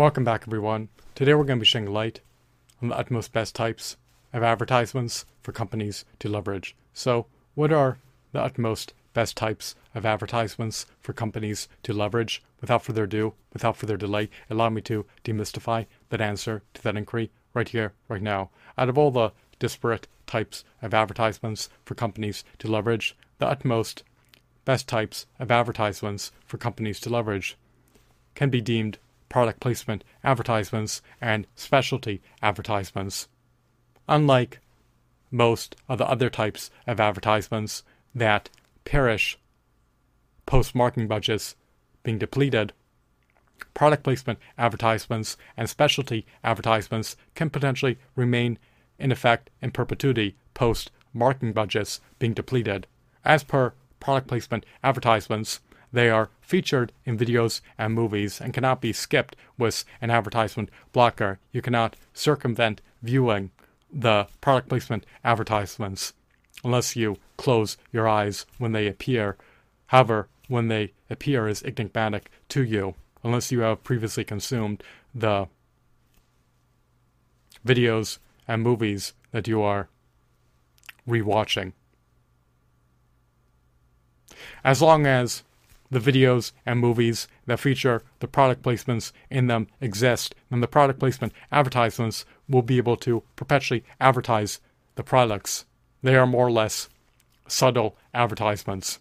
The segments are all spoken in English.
Welcome back, everyone. Today we're going to be shedding light on the utmost best types of advertisements for companies to leverage. So, what are the utmost best types of advertisements for companies to leverage? Without further ado, without further delay, allow me to demystify that answer to that inquiry right here, right now. Out of all the disparate types of advertisements for companies to leverage, the utmost best types of advertisements for companies to leverage can be deemed product placement advertisements and specialty advertisements. Unlike most of the other types of advertisements that perish post marketing budgets being depleted, product placement advertisements and specialty advertisements can potentially remain in effect in perpetuity post marketing budgets being depleted. As per product placement advertisements, they are featured in videos and movies and cannot be skipped with an advertisement blocker. You cannot circumvent viewing the product placement advertisements unless you close your eyes when they appear. However, when they appear is enigmatic to you, unless you have previously consumed the videos and movies that you are rewatching. As long as the videos and movies that feature the product placements in them exist, then the product placement advertisements will be able to perpetually advertise the products. They are more or less subtle advertisements.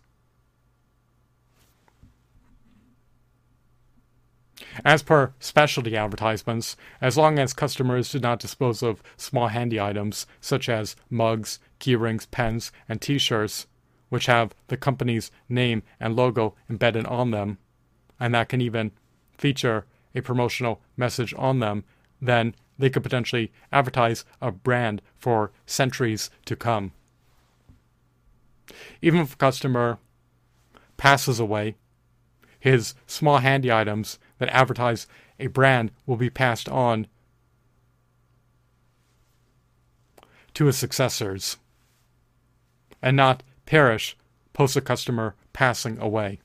As per specialty advertisements, as long as customers do not dispose of small handy items such as mugs, keyrings, pens, and t shirts, which have the company's name and logo embedded on them, and that can even feature a promotional message on them, then they could potentially advertise a brand for centuries to come. Even if a customer passes away, his small handy items that advertise a brand will be passed on to his successors and not perish post a customer passing away.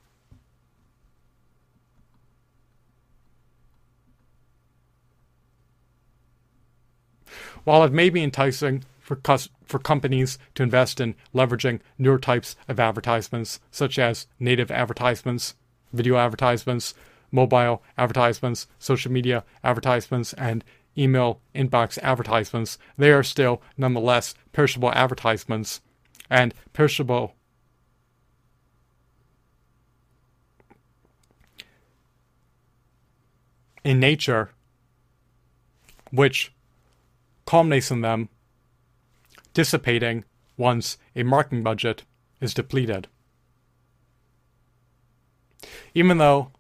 While it may be enticing for, for companies to invest in leveraging newer types of advertisements, such as native advertisements, video advertisements, mobile advertisements, social media advertisements, and email inbox advertisements, they are still nonetheless perishable advertisements and perishable. In nature, which culminates in them dissipating once a marketing budget is depleted. Even though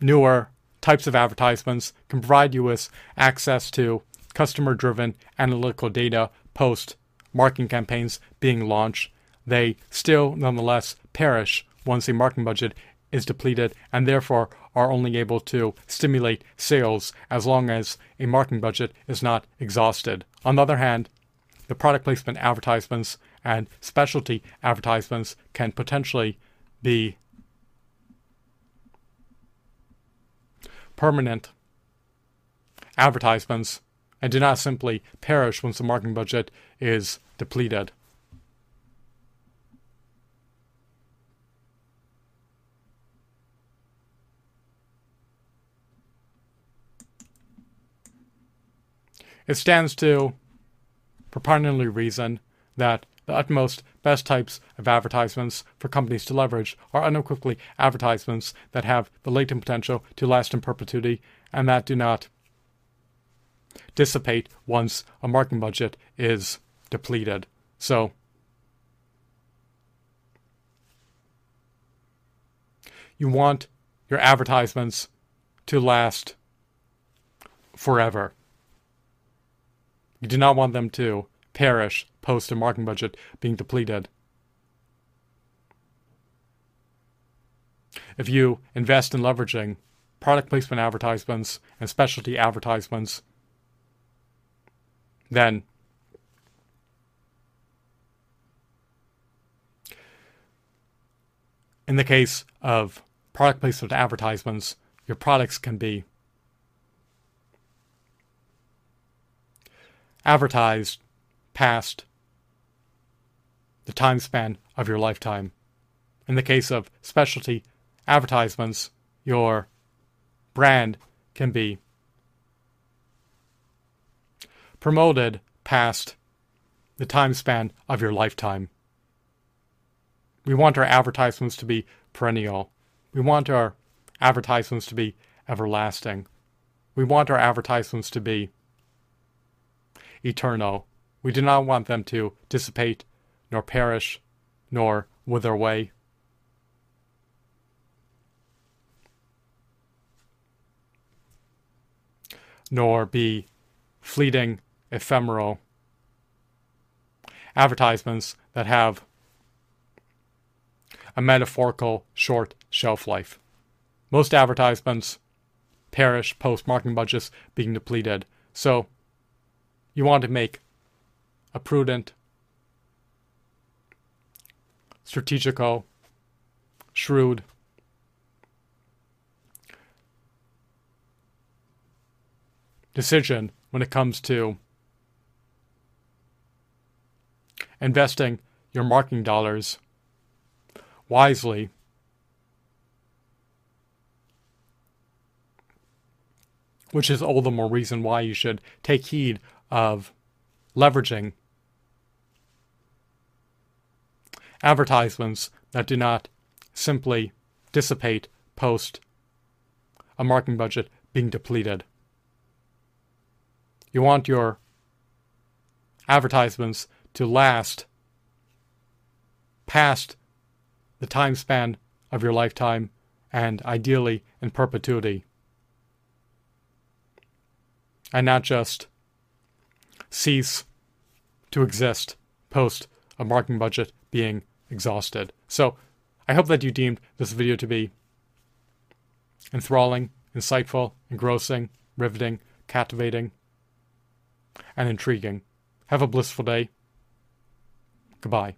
newer types of advertisements can provide you with access to customer driven analytical data post marketing campaigns being launched, they still nonetheless perish once the marketing budget is depleted and therefore are only able to stimulate sales as long as a marketing budget is not exhausted. On the other hand, the product placement advertisements and specialty advertisements can potentially be permanent advertisements and do not simply perish once the marketing budget is depleted. It stands to preponderantly reason that the utmost best types of advertisements for companies to leverage are unequivocally advertisements that have the latent potential to last in perpetuity and that do not dissipate once a marketing budget is depleted. So, you want your advertisements to last forever. You do not want them to perish post a marketing budget being depleted. If you invest in leveraging product placement advertisements and specialty advertisements then in the case of product placement advertisements, your products can be advertised past the time span of your lifetime. In the case of specialty advertisements, your brand can be promoted past the time span of your lifetime. We want our advertisements to be perennial. We want our advertisements to be everlasting. We want our advertisements to be eternal. We do not want them to dissipate, nor perish, nor wither away. Nor be fleeting, ephemeral advertisements that have a metaphorical short shelf life. Most advertisements perish post marketing budgets being depleted. So you want to make a prudent, strategical, shrewd, decision when it comes to investing your marketing dollars wisely which is all the more reason why you should take heed of leveraging advertisements that do not simply dissipate post a marketing budget being depleted. You want your advertisements to last past the time span of your lifetime and ideally in perpetuity and not just cease to exist post a marketing budget being exhausted. So I hope that you deemed this video to be enthralling, insightful, engrossing, riveting, captivating, and intriguing. Have a blissful day. Goodbye.